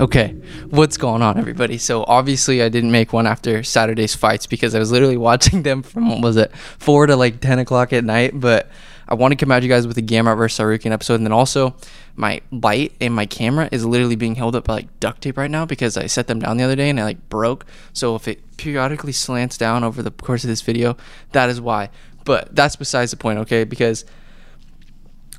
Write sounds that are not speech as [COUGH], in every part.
Okay, what's going on, everybody? So obviously, I didn't make one after Saturday's fights because I was literally [LAUGHS] watching them from what was it, four to like ten o'clock at night. But I want to come at you guys with a Gamrot versus Tsarukyan episode, and then also my light and my camera is literally being held up by like duct tape right now because I set them down the other day and it like broke. So if it periodically slants down over the course of this video, that is why. But that's besides the point, okay? Because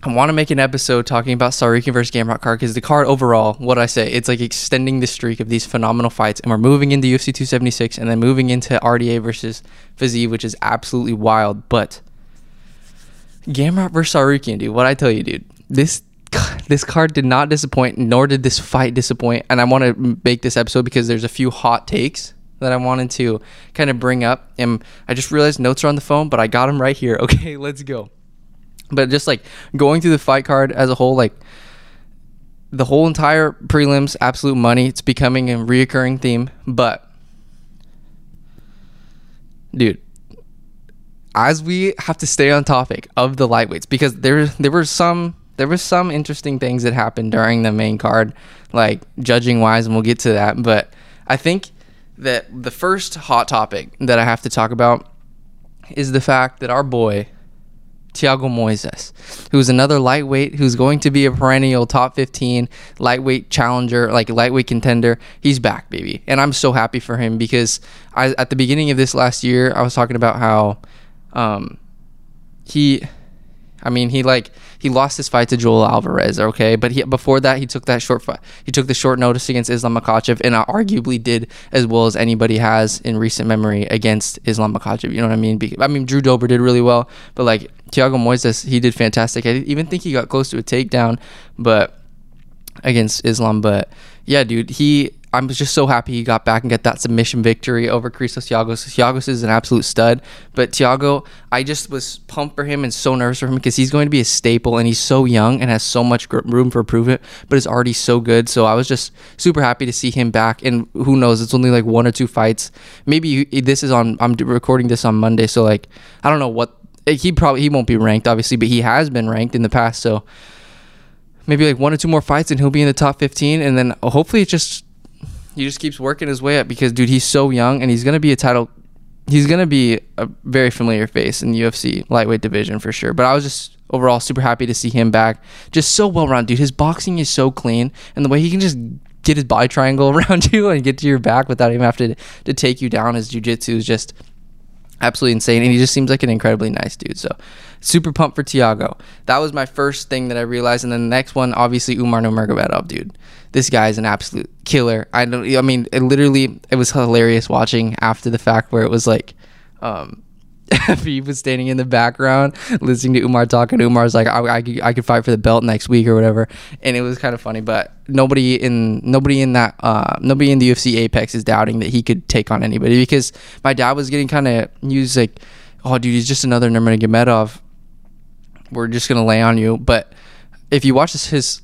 I want to make an episode talking about Tsarukyan versus Gamrot card because the card overall, what I say, it's like extending the streak of these phenomenal fights, and we're moving into UFC 276 and then moving into RDA versus Fiziev, which is absolutely wild. But Gamrot versus Tsarukyan, dude, what I tell you, dude, this [LAUGHS] this card did not disappoint, nor did this fight disappoint. And I want to make this episode because there's a few hot takes that I wanted to kind of bring up, and I just realized notes are on the phone, but I got them right here. [LAUGHS] Okay, let's go. But just like going through the fight card as a whole, like the whole entire prelims, absolute money. It's becoming a reoccurring theme. But dude, as we have to stay on topic of the lightweights, because there there were some there were some interesting things that happened during the main card, like judging wise, and we'll get to that. But I think that the first hot topic that I have to talk about is the fact that our boy Thiago Moises, who's another lightweight who's going to be a perennial top 15 lightweight challenger, like lightweight contender. He's back, baby. And I'm so happy for him because I, at the beginning of this last year, I was talking about how um, he I mean, he like he lost his fight to Joel Alvarez, okay, but he before that he took that short fight. He took the short notice against Islam Makhachev, and arguably did as well as anybody has in recent memory against Islam Makhachev. You know what I mean? I mean, Drew Dober did really well, but like Thiago Moises, he did fantastic. I even think he got close to a takedown, but against Islam. But yeah, dude, he I'm just so happy he got back and get that submission victory over Christos Giagos. Giagos is an absolute stud, but Thiago, I just was pumped for him and so nervous for him because he's going to be a staple and he's so young and has so much room for improvement, but is already so good. So I was just super happy to see him back. And who knows, it's only like one or two fights. Maybe this is on. I'm recording this on Monday, so like I don't know what eh, he probably he won't be ranked obviously, but he has been ranked in the past. So maybe like one or two more fights and he'll be in the top 15 and then hopefully it just he just keeps working his way up because dude, he's so young and he's gonna be a title. He's gonna be a very familiar face in the UFC lightweight division for sure. But I was just overall super happy to see him back. Just so well rounded, dude. His boxing is so clean, and the way he can just get his body triangle [LAUGHS] around you and get to your back without even having to to take you down. His jujitsu is just absolutely insane, and he just seems like an incredibly nice dude. So super pumped for Thiago. That was my first thing that I realized, and then the next one, obviously Umar Nurmagomedov, dude. This guy is an absolute killer. I don't. I mean, it literally, it was hilarious watching after the fact where it was like, um, [LAUGHS] he was standing in the background listening to Umar talk, and Umar's like, I, I, I, could fight for the belt next week or whatever, and it was kind of funny. But nobody in nobody in that uh, nobody in the UFC Apex is doubting that he could take on anybody because my dad was getting kind of used like, oh dude, he's just another Nurmagomedov we're just gonna lay on you. But if you watch his,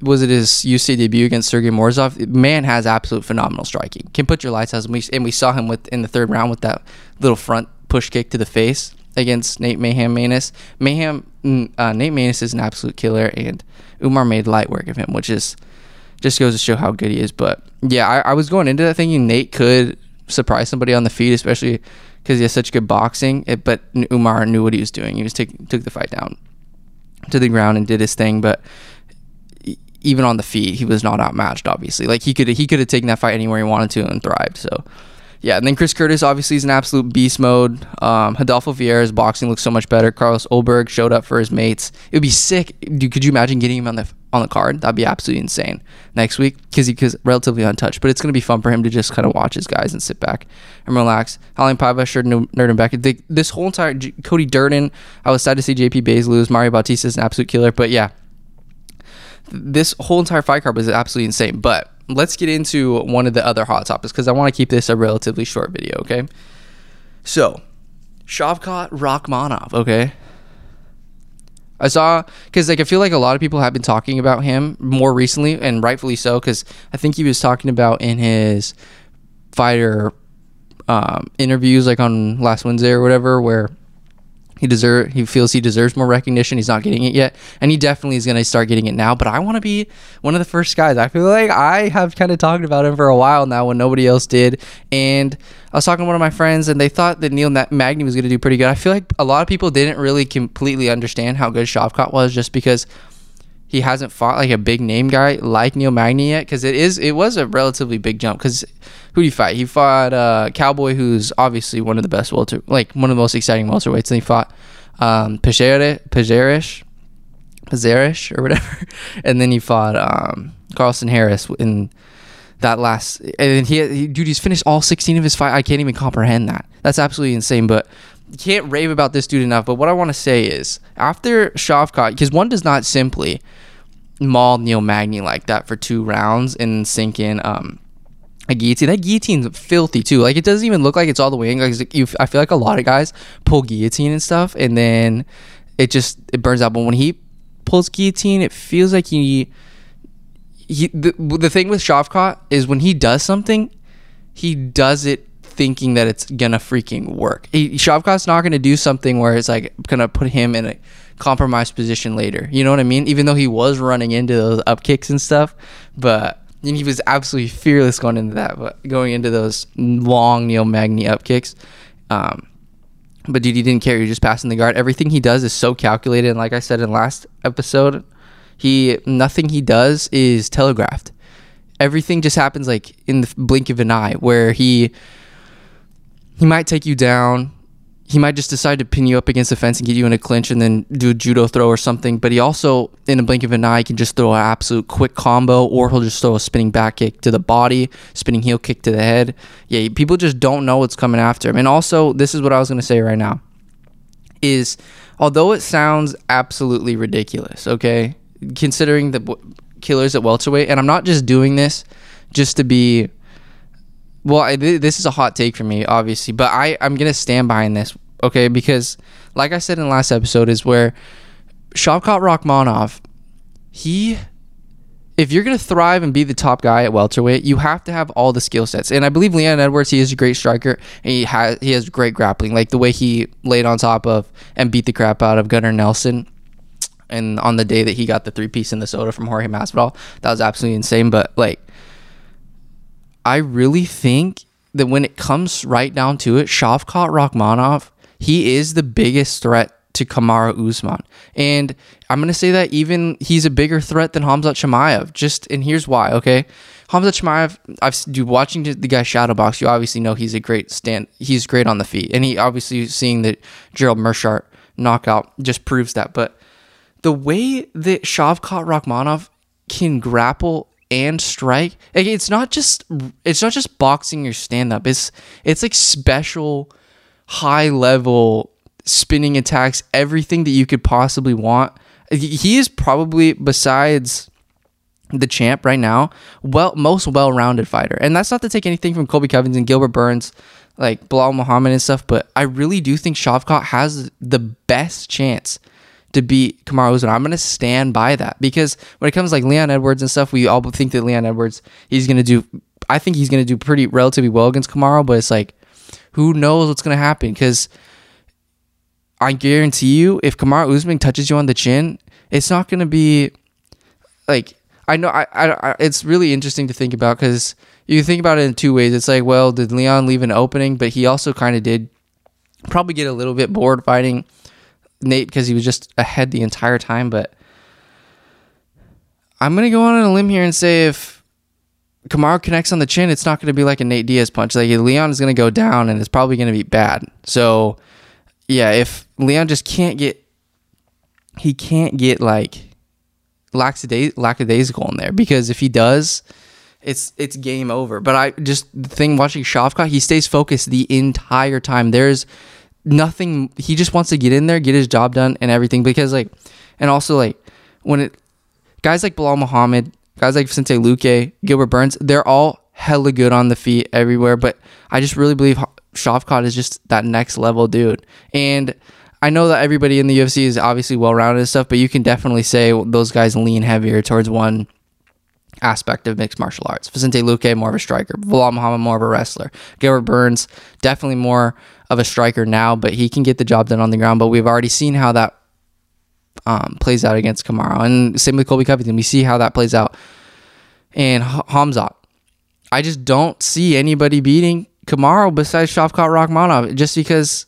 was it his UFC debut against Sergey Morozov? Man has absolute phenomenal striking. Can put your lights out. And we, and we saw him with in the third round with that little front push kick to the face against Nate Mayhem Maness. Mayhem uh, Nate Maness is an absolute killer, and Umar made light work of him, which is just goes to show how good he is. But yeah, I, I was going into that thinking Nate could surprise somebody on the feet, especially because he has such good boxing. It, but Umar knew what he was doing. He was take, took the fight down to the ground and did his thing, but even on the feet, he was not outmatched. Obviously, like he could he could have taken that fight anywhere he wanted to and thrived. So. Yeah, and then Chris Curtis obviously is an absolute beast mode. Um, Rodolfo Vieira's boxing looks so much better. Carlos Ulberg showed up for his mates. It would be sick. Dude, could you imagine getting him on the on the card? That'd be absolutely insane next week because he's relatively untouched. But it's gonna be fun for him to just kind of watch his guys and sit back and relax. Raulian Paiva, sure, Nurden Beck. This whole entire Cody Durden. I was sad to see JP Buys lose. Mario Bautista is an absolute killer. But yeah, this whole entire fight card was absolutely insane. But let's get into one of the other hot topics because I want to keep this a relatively short video. Okay, so Shavkat Rakhmonov. Okay, I saw because like I feel like a lot of people have been talking about him more recently, and rightfully so. Because I think he was talking about in his fighter um, interviews, like on last Wednesday or whatever, where He deserve he feels he deserves more recognition. He's not getting it yet, and he definitely is going to start getting it now. But I want to be one of the first guys. I feel like I have kind of talked about him for a while now when nobody else did. And I was talking to one of my friends, and they thought that Neil Magny was going to do pretty good. I feel like a lot of people didn't really completely understand how good Shavkat was, just because he hasn't fought like a big name guy like Neil Magny yet. Because it is it was a relatively big jump. Because who did he fight? He fought uh, Cowboy, who's obviously one of the best welter, like one of the most exciting welterweights. And he fought um, Pajere, Pajerish, Pajerish or whatever, [LAUGHS] and then he fought um, Carlston Harris in that last. And he, he, dude, he's finished all 16 of his fight. I can't even comprehend that. That's absolutely insane. But you can't rave about this dude enough. But what I want to say is, after Shavkat, because one does not simply maul Neil Magny like that for two rounds and sink in um, a guillotine. That guillotine's filthy too. Like it doesn't even look like it's all the way in. Like you, I feel like a lot of guys pull guillotine and stuff, and then it just it burns out. But when he pulls guillotine, it feels like he. He, the, the thing with Shavkat is when he does something, he does it thinking that it's gonna freaking work. He, Shavkat's not gonna do something where it's like gonna put him in a compromised position later. You know what I mean? Even though he was running into those up kicks and stuff, but and he was absolutely fearless going into that, but going into those long Neil Magny up kicks. Um, but dude, he didn't care. He was just passing the guard. Everything he does is so calculated. And like I said in last episode, he nothing he does is telegraphed. Everything just happens like in the blink of an eye, where he he might take you down he might just decide to pin you up against the fence and get you in a clinch and then do a judo throw or something. But he also, in a blink of an eye, can just throw an absolute quick combo, or he'll just throw a spinning back kick to the body, spinning heel kick to the head. Yeah, people just don't know what's coming after him. And also, this is what I was going to say right now: is although it sounds absolutely ridiculous, okay, considering the killers at welterweight, and I'm not just doing this just to be well, I, this is a hot take for me, obviously, but I I'm gonna stand behind this, okay? Because like I said in the last episode, is where Shavkat Rakhmonov, he, if you're gonna thrive and be the top guy at welterweight, you have to have all the skill sets. And I believe Leon Edwards, he is a great striker, and he has he has great grappling, like the way he laid on top of and beat the crap out of Gunnar Nelson. And on the day that he got the three piece in the soda from Jorge Masvidal, that was absolutely insane. But like I really think that when it comes right down to it, Shavkat Rakhmonov, he is the biggest threat to Kamaru Usman. And I'm going to say that even he's a bigger threat than Hamzat Chimaev. Just, and here's why, okay? Hamzat Chimaev, I've dude, watching the guy shadowbox, you obviously know he's a great stand. He's great on the feet. And he obviously seeing the Gerald Meerschaert knockout just proves that. But the way that Shavkat Rakhmonov can grapple and strike. Like, it's not just it's not just boxing your stand up. It's it's like special high level spinning attacks, everything that you could possibly want. He is probably besides the champ right now, well most well rounded fighter. And that's not to take anything from Colby Covington, and Gilbert Burns, like Belal Muhammad and stuff, but I really do think Shavkat has the best chance to beat Kamaru Usman. I'm gonna stand by that because when it comes like Leon Edwards and stuff, we all think that Leon Edwards he's gonna do. I think he's gonna do pretty relatively well against Kamaru, but it's like who knows what's gonna happen because I guarantee you, if Kamaru Usman touches you on the chin, it's not gonna be like I know. I, I, I it's really interesting to think about because you think about it in two ways. It's like, well, did Leon leave an opening? But he also kind of did probably get a little bit bored fighting Nate because he was just ahead the entire time. But I'm gonna go on a limb here and say if Kamaru connects on the chin, it's not gonna be like a Nate Diaz punch. Like Leon is gonna go down and it's probably gonna be bad. So yeah, if Leon just can't get he can't get like lack of lackadaisical in there because if he does, it's it's game over. But I just the thing watching Shavkat, he stays focused the entire time. There's nothing. He just wants to get in there, get his job done, and everything. Because like, and also like when it guys like Belal Muhammad, guys like Vicente Luque, Gilbert Burns, they're all hella good on the feet everywhere. But I just really believe Shavkat is just that next level dude. And I know that everybody in the UFC is obviously well rounded and stuff, but you can definitely say those guys lean heavier towards one aspect of mixed martial arts. Vicente Luque, more of a striker. Belal Muhammad, more of a wrestler. Gilbert Burns, definitely more of a striker now, but he can get the job done on the ground. But we've already seen how that um, plays out against Kamaru. And same with Colby Covington. We see how that plays out. And Hamzat. I just don't see anybody beating Kamaru besides Shavkat Rakhmonov just because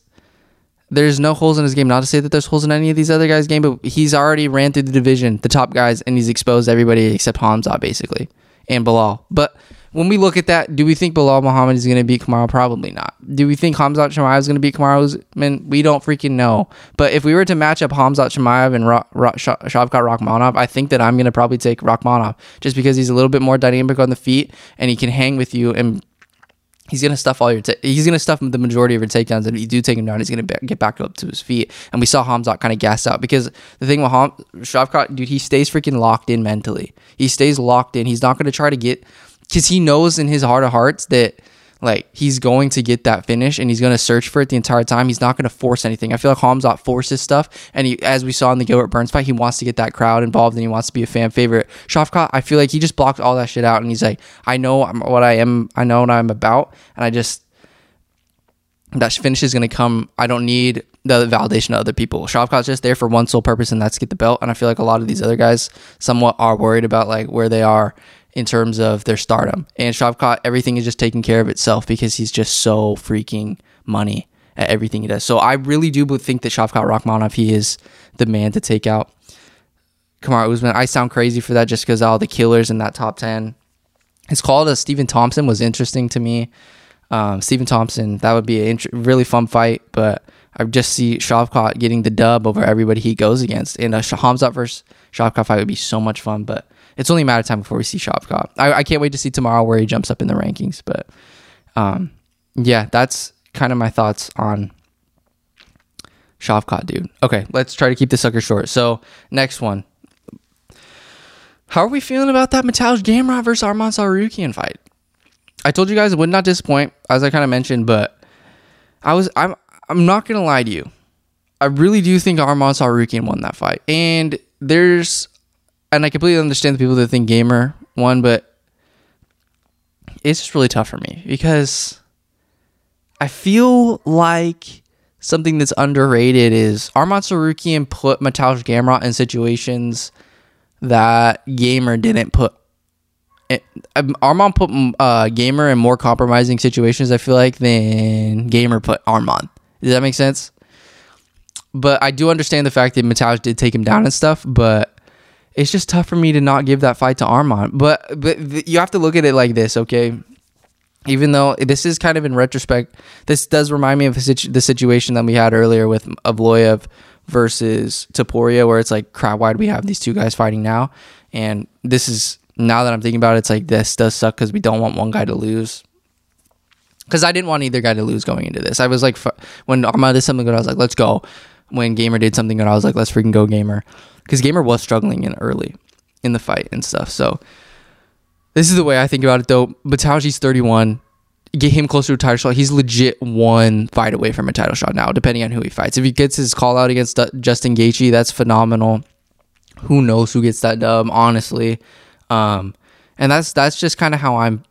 there's no holes in his game. Not to say that there's holes in any of these other guys' game, but he's already ran through the division, the top guys, and he's exposed everybody except Hamzat, basically, and Belal. But when we look at that, do we think Belal Muhammad is going to beat Kamaru? Probably not. Do we think Hamzat Chimaev is going to beat Kamaru? Man, we don't freaking know. But if we were to match up Hamzat Chimaev and Ra- Ra- Shavkat Rakhmonov, I think that I'm going to probably take Rakhmonov just because he's a little bit more dynamic on the feet and he can hang with you and he's gonna stuff all your ta- he's gonna stuff the majority of your takedowns and if you do take him down he's gonna be- get back up to his feet. And we saw Hamzat kind of gas out because the thing with Ham Shavkat dude he stays freaking locked in mentally. He stays locked in. He's not gonna try to get because he knows in his heart of hearts that like he's going to get that finish and he's going to search for it the entire time. He's not going to force anything. I feel like Hamzat forces stuff, and he, as we saw in the Gilbert Burns fight, he wants to get that crowd involved and he wants to be a fan favorite. Shavkat, I feel like he just blocked all that shit out, and he's like, I know what I am, I know what I'm about, and I just that finish is going to come. I don't need the validation of other people. Shavkat's just there for one sole purpose, and that's get the belt. And I feel like a lot of these other guys somewhat are worried about like where they are in terms of their stardom. And Shavkat, everything is just taking care of itself because he's just so freaking money at everything he does. So I really do think that Shavkat Rakhmonov, he is the man to take out Kamaru Usman. I sound crazy for that just because all the killers in that top 10. It's called a Stephen Thompson was interesting to me. Um, Stephen Thompson, that would be a int- really fun fight, but I just see Shavkat getting the dub over everybody he goes against. And a Hamzat versus Shavkat fight would be so much fun, but it's only a matter of time before we see Shavkat. I, I can't wait to see tomorrow where he jumps up in the rankings. But um, yeah, that's kind of my thoughts on Shavkat, dude. Okay, let's try to keep this sucker short. So next one. How are we feeling about that Mateusz Gamrot versus Arman Tsarukyan fight? I told you guys it would not disappoint, as I kind of mentioned, but I was I'm I'm not gonna lie to you. I really do think Arman Tsarukyan won that fight, and there's and I completely understand the people that think gamer won, but it's just really tough for me because I feel like something that's underrated is Arman Tsarukyan put Mateusz Gamrot in situations that Gamer didn't put. It, um, Arman put uh, Gamer in more compromising situations. I feel like than Gamer put Arman. Does that make sense? But I do understand the fact that Mateusz did take him down and stuff. But it's just tough for me to not give that fight to Arman. But but you have to look at it like this, okay? Even though this is kind of in retrospect, this does remind me of the, situ- the situation that we had earlier with Evloev versus Topuria, where it's like, crap, why do we have these two guys fighting now? And this is now that I'm thinking about it, it's like this does suck because we don't want one guy to lose. Because I didn't want either guy to lose going into this. I was like, when Arman did something good, I was like, let's go. When Gamer did something good, I was like, let's freaking go, Gamer because Gamer was struggling in early in the fight and stuff. So this is the way I think about it, though. Bataji's 31. Get him closer to a title shot. He's legit one fight away from a title shot now, depending on who he fights. If he gets his call out against Justin Gaethje, that's phenomenal. Who knows who gets that dub, honestly. Um, and that's that's just kind of how I'm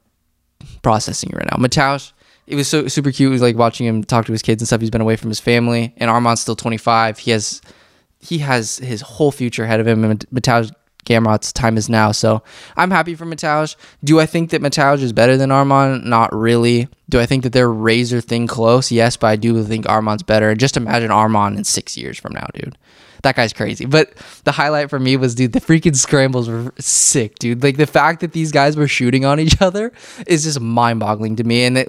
processing it right now. Mateusz, it was so super cute. It was like watching him talk to his kids and stuff. He's been away from his family, and Arman's still 25. He has he has his whole future ahead of him, and Mateusz Gamrot's time is now. So I'm happy for Mateusz. Do I think that Mateusz is better than Arman? Not really. Do I think that they're razor thin close? Yes, but I do think Arman's better. Just imagine Arman in six years from now, dude. That guy's crazy. But the highlight for me was, dude, the freaking scrambles were sick, dude. Like the fact that these guys were shooting on each [LAUGHS] other is just mind boggling to me. And it,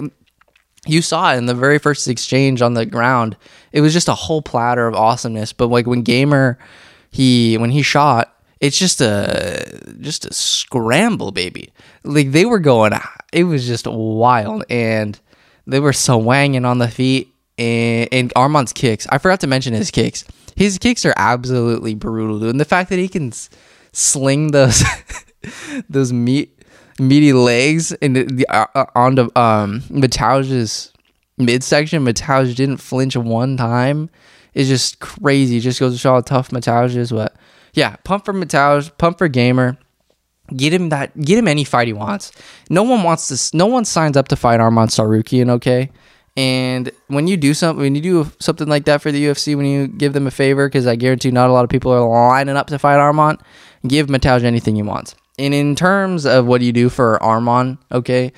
you saw it in the very first exchange on the ground. It was just a whole platter of awesomeness. But like when Gamer, he when he shot, it's just a just a scramble, baby. Like they were going, it was just wild, and they were swanging on the feet. And, and Arman's kicks, I forgot to mention his kicks. His kicks are absolutely brutal, dude. And the fact that he can sling those [LAUGHS] those meat meaty legs and the, on the uh, uh onto um Mateusz's midsection. Mateusz didn't flinch one time. It's just crazy. It just goes to show how tough Mateusz is. But yeah, pump for Mateusz, pump for Gamer. Get him that. Get him any fight he wants. No one wants this. No one signs up to fight Arman Tsarukyan. Okay. And when you do something, when you do something like that for the UFC, when you give them a favor, because I guarantee not a lot of people are lining up to fight Arman, give Mateusz anything he wants. And in terms of what do you do for Arman, okay,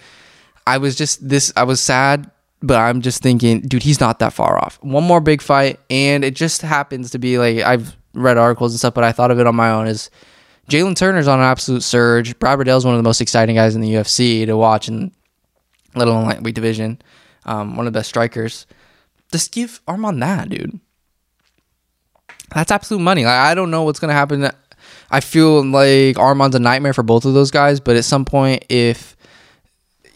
I was just this. I was sad, but I'm just thinking, dude, he's not that far off. One more big fight, and it just happens to be like I've read articles and stuff, but I thought of it on my own. Is Jalen Turner's on an absolute surge. Brad Riddell's one of the most exciting guys in the UFC to watch, and let alone lightweight division. Um, one of the best strikers. Just give Arman that, dude. That's absolute money. Like, I don't know what's gonna happen. I feel like Arman's a nightmare for both of those guys, but at some point, if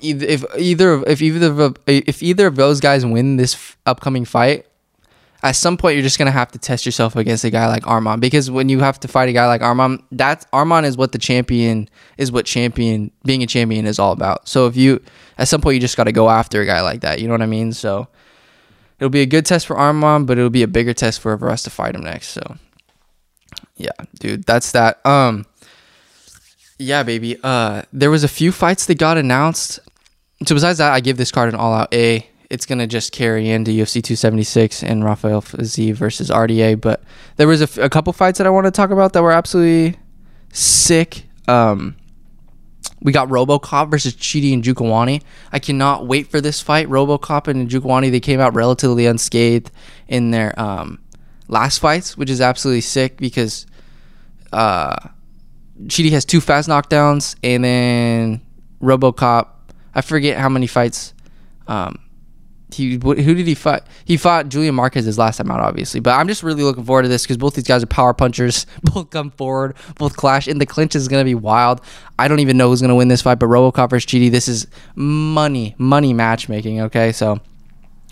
if either if either of if either of those guys win this upcoming fight, at some point you're just gonna have to test yourself against a guy like Arman because when you have to fight a guy like Arman, that's Arman is what the champion is what champion being a champion is all about. So if you at some point you just got to go after a guy like that, you know what I mean? So it'll be a good test for Arman, but it'll be a bigger test for us to fight him next. So yeah, dude, that's that. Um, yeah, baby. Uh, there was a few fights that got announced. So besides that, I give this card an all-out A. It's gonna just carry into UFC 276 and Rafael Fiziev versus RDA. But there was a, f- a couple fights that I want to talk about that were absolutely sick. Um, we got RoboCop versus Chidi and Njokuani. I cannot wait for this fight. RoboCop and Njokuani, they came out relatively unscathed in their um, last fights, which is absolutely sick because uh, Chidi has two fast knockdowns, and then RoboCop, I forget how many fights. Um, he who did he fight? He fought Julian Marquez his last time out, obviously. But I'm just really looking forward to this because both these guys are power punchers. [LAUGHS] Both come forward, both clash, and the clinch is gonna be wild. I don't even know who's gonna win this fight, but RoboCop versus Chidi, this is money, money matchmaking. Okay, so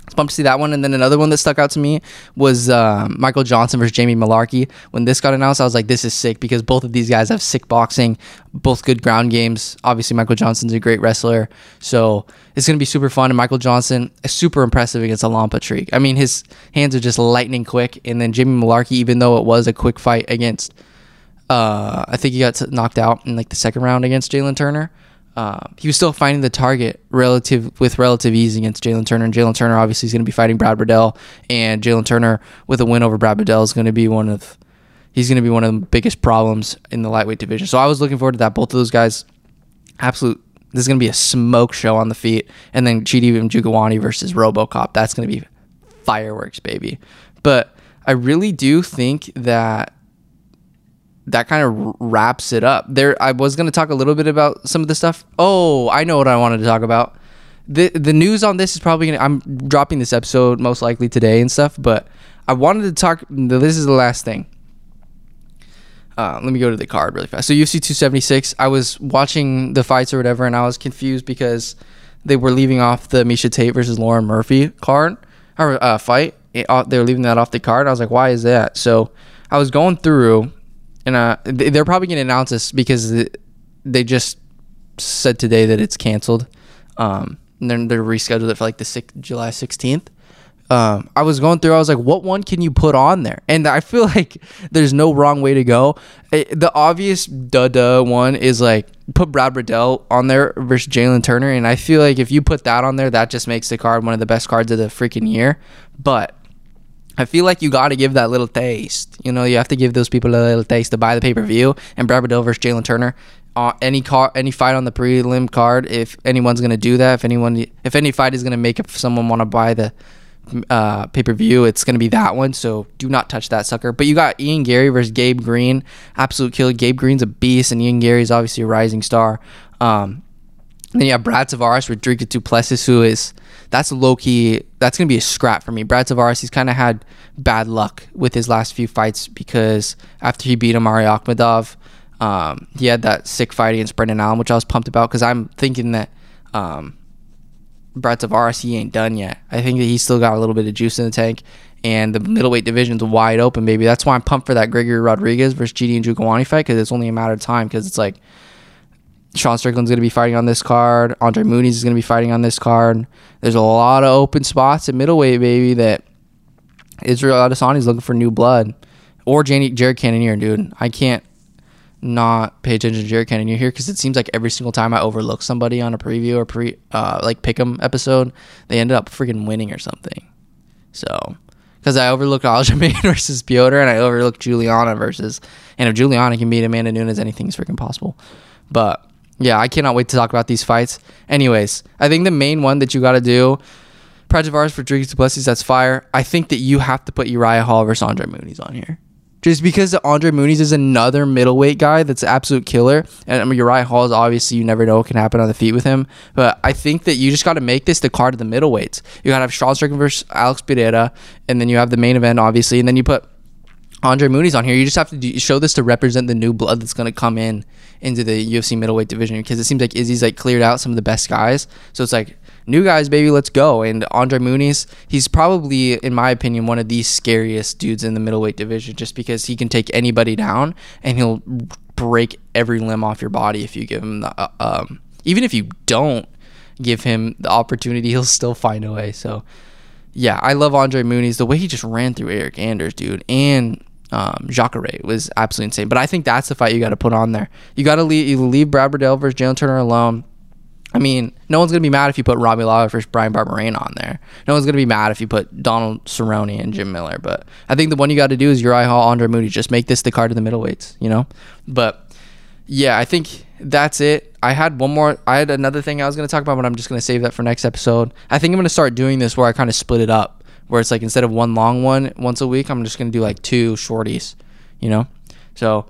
was pumped to see that one. And then another one that stuck out to me was um, Michael Johnson versus Jamie Mullarkey. When this got announced, I was like, this is sick because both of these guys have sick boxing, both good ground games. Obviously, Michael Johnson's a great wrestler. So it's going to be super fun. And Michael Johnson is super impressive against Alan Patrick. I mean, his hands are just lightning quick. And then Jamie Mullarkey, even though it was a quick fight against, uh, I think he got knocked out in like the second round against Jalen Turner uh, he was still finding the target relative with relative ease against Jalen Turner. And Jalen Turner obviously is going to be fighting Brad Riddell, and Jalen Turner with a win over Brad Riddell is going to be one of he's going to be one of the biggest problems in the lightweight division. So I was looking forward to that. Both of those guys, absolute. This is going to be a smoke show on the feet, and then Chidi Njokuani versus RoboCop. That's going to be fireworks, baby. But I really do think that that kind of wraps it up. There, I was going to talk a little bit about some of the stuff. Oh, I know what I wanted to talk about. the The news on this is probably going to. I'm dropping this episode most likely today and stuff, but I wanted to talk. This is the last thing. Uh, let me go to the card really fast. So UFC 276. I was watching the fights or whatever, and I was confused because they were leaving off the Miesha Tate versus Lauren Murphy card or uh, fight. It, uh, they were leaving that off the card. I was like, why is that? So I was going through and uh, they're probably going to announce this because they just said today that it's canceled. Um, and then they're rescheduled it for like the 6th, July 16th. Um, I was going through, I was like, what one can you put on there? And I feel [LAUGHS] like there's no wrong way to go. It, the obvious duh duh one is like put Brad Riddell on there versus Jalen Turner. And I feel like if you put that on there, that just makes the card one of the best cards of the freaking year. But I feel like you got to give that little taste. You know, you have to give those people a little taste to buy the pay per view. And Brad Riddell versus Jalen Turner, uh, any car, any fight on the prelim card, if anyone's gonna do that, if anyone, if any fight is gonna make if someone want to buy the uh, pay per view, it's gonna be that one. So do not touch that sucker. But you got Ian Garry versus Gabe Green, absolute killer. Gabe Green's a beast, and Ian Garry's obviously a rising star. Um, then you have Brad Tavares, Rodrigo Duplessis, who is that's low key. That's gonna be a scrap for me. Brad Tavares, he's kind of had bad luck with his last few fights because after he beat Omari Akhmedov, um, he had that sick fight against Brendan Allen, which I was pumped about because I'm thinking that um, Brad Tavares he ain't done yet. I think that he's still got a little bit of juice in the tank, and the middleweight division's wide open, baby. That's why I'm pumped for that Gregory Rodrigues versus Chidi Njokuani fight because it's only a matter of time because it's like Sean Strickland's going to be fighting on this card. Andre Muniz is going to be fighting on this card. There's a lot of open spots at middleweight, baby, that Israel Adesanya is looking for new blood. Or Jared Cannonier, dude. I can't. not pay attention to Jared Cannonier here because it seems like every single time I overlook somebody on a preview or pre uh, like pick'em episode, they ended up freaking winning or something. So because I overlooked Aljamain [LAUGHS] versus Piotr and I overlooked Julianna versus and if Julianna can beat Amanda Nunes, anything's freaking possible. But yeah, I cannot wait to talk about these fights. Anyways, I think the main one that you got to do, Prajavaris Rodriguez Duplessis, that's fire. I think that you have to put Uriah Hall versus Andre Muniz on here. Just because Andre Muniz is another middleweight guy that's an absolute killer, and I mean, Uriah Hall is obviously you never know what can happen on the feet with him. But I think that you just got to make this the card of the middleweights. You got to have Strickland versus Alex Pereira, and then you have the main event obviously, and then you put Andre Muniz on here. You just have to do, show this to represent the new blood that's going to come in into the UFC middleweight division because it seems like Izzy's like cleared out some of the best guys. So it's like new guys, baby, let's go. And Andre Muniz he's probably, in my opinion, one of the scariest dudes in the middleweight division just because he can take anybody down and he'll break every limb off your body if you give him the. Uh, um, even if you don't give him the opportunity, he'll still find a way. So. Yeah, I love Andre Muniz the way he just ran through Eryk Anders, dude, and um, Jacare was absolutely insane. But I think that's the fight you got to put on there. You got to leave, you leave Brad Riddell versus Jalen Turner alone. I mean, no one's gonna be mad if you put Robbie Lawler versus Bryan Barberena on there. No one's gonna be mad if you put Donald Cerrone and Jim Miller. But I think the one you got to do is Uriah Hall, Andre Moody. Just make this the card of the middleweights, you know. But yeah, I think that's it. I had one more. I had another thing I was gonna talk about, but I'm just gonna save that for next episode. I think I'm gonna start doing this where I kind of split it up, where it's like instead of one long one once a week, I'm just gonna do like two shorties, you know. So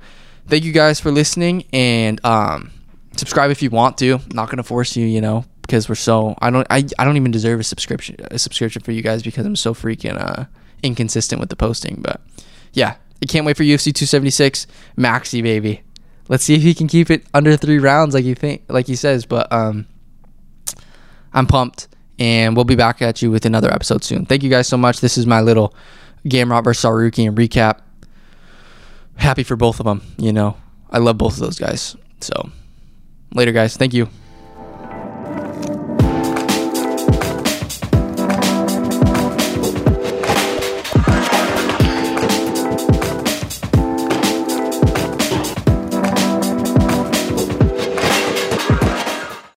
thank you guys for listening and um subscribe if you want to. I'm not gonna force you, you know, because we're so I don't I, I don't even deserve a subscription a subscription for you guys because I'm so freaking uh inconsistent with the posting. But yeah, I can't wait for UFC 276 Maxi baby. Let's see if he can keep it under three rounds like you think like he says. But um, I'm pumped, and we'll be back at you with another episode soon. Thank you guys so much. This is my little Gamrot versus and recap. Happy for both of them. You know, I love both of those guys. So. Later, guys. Thank you.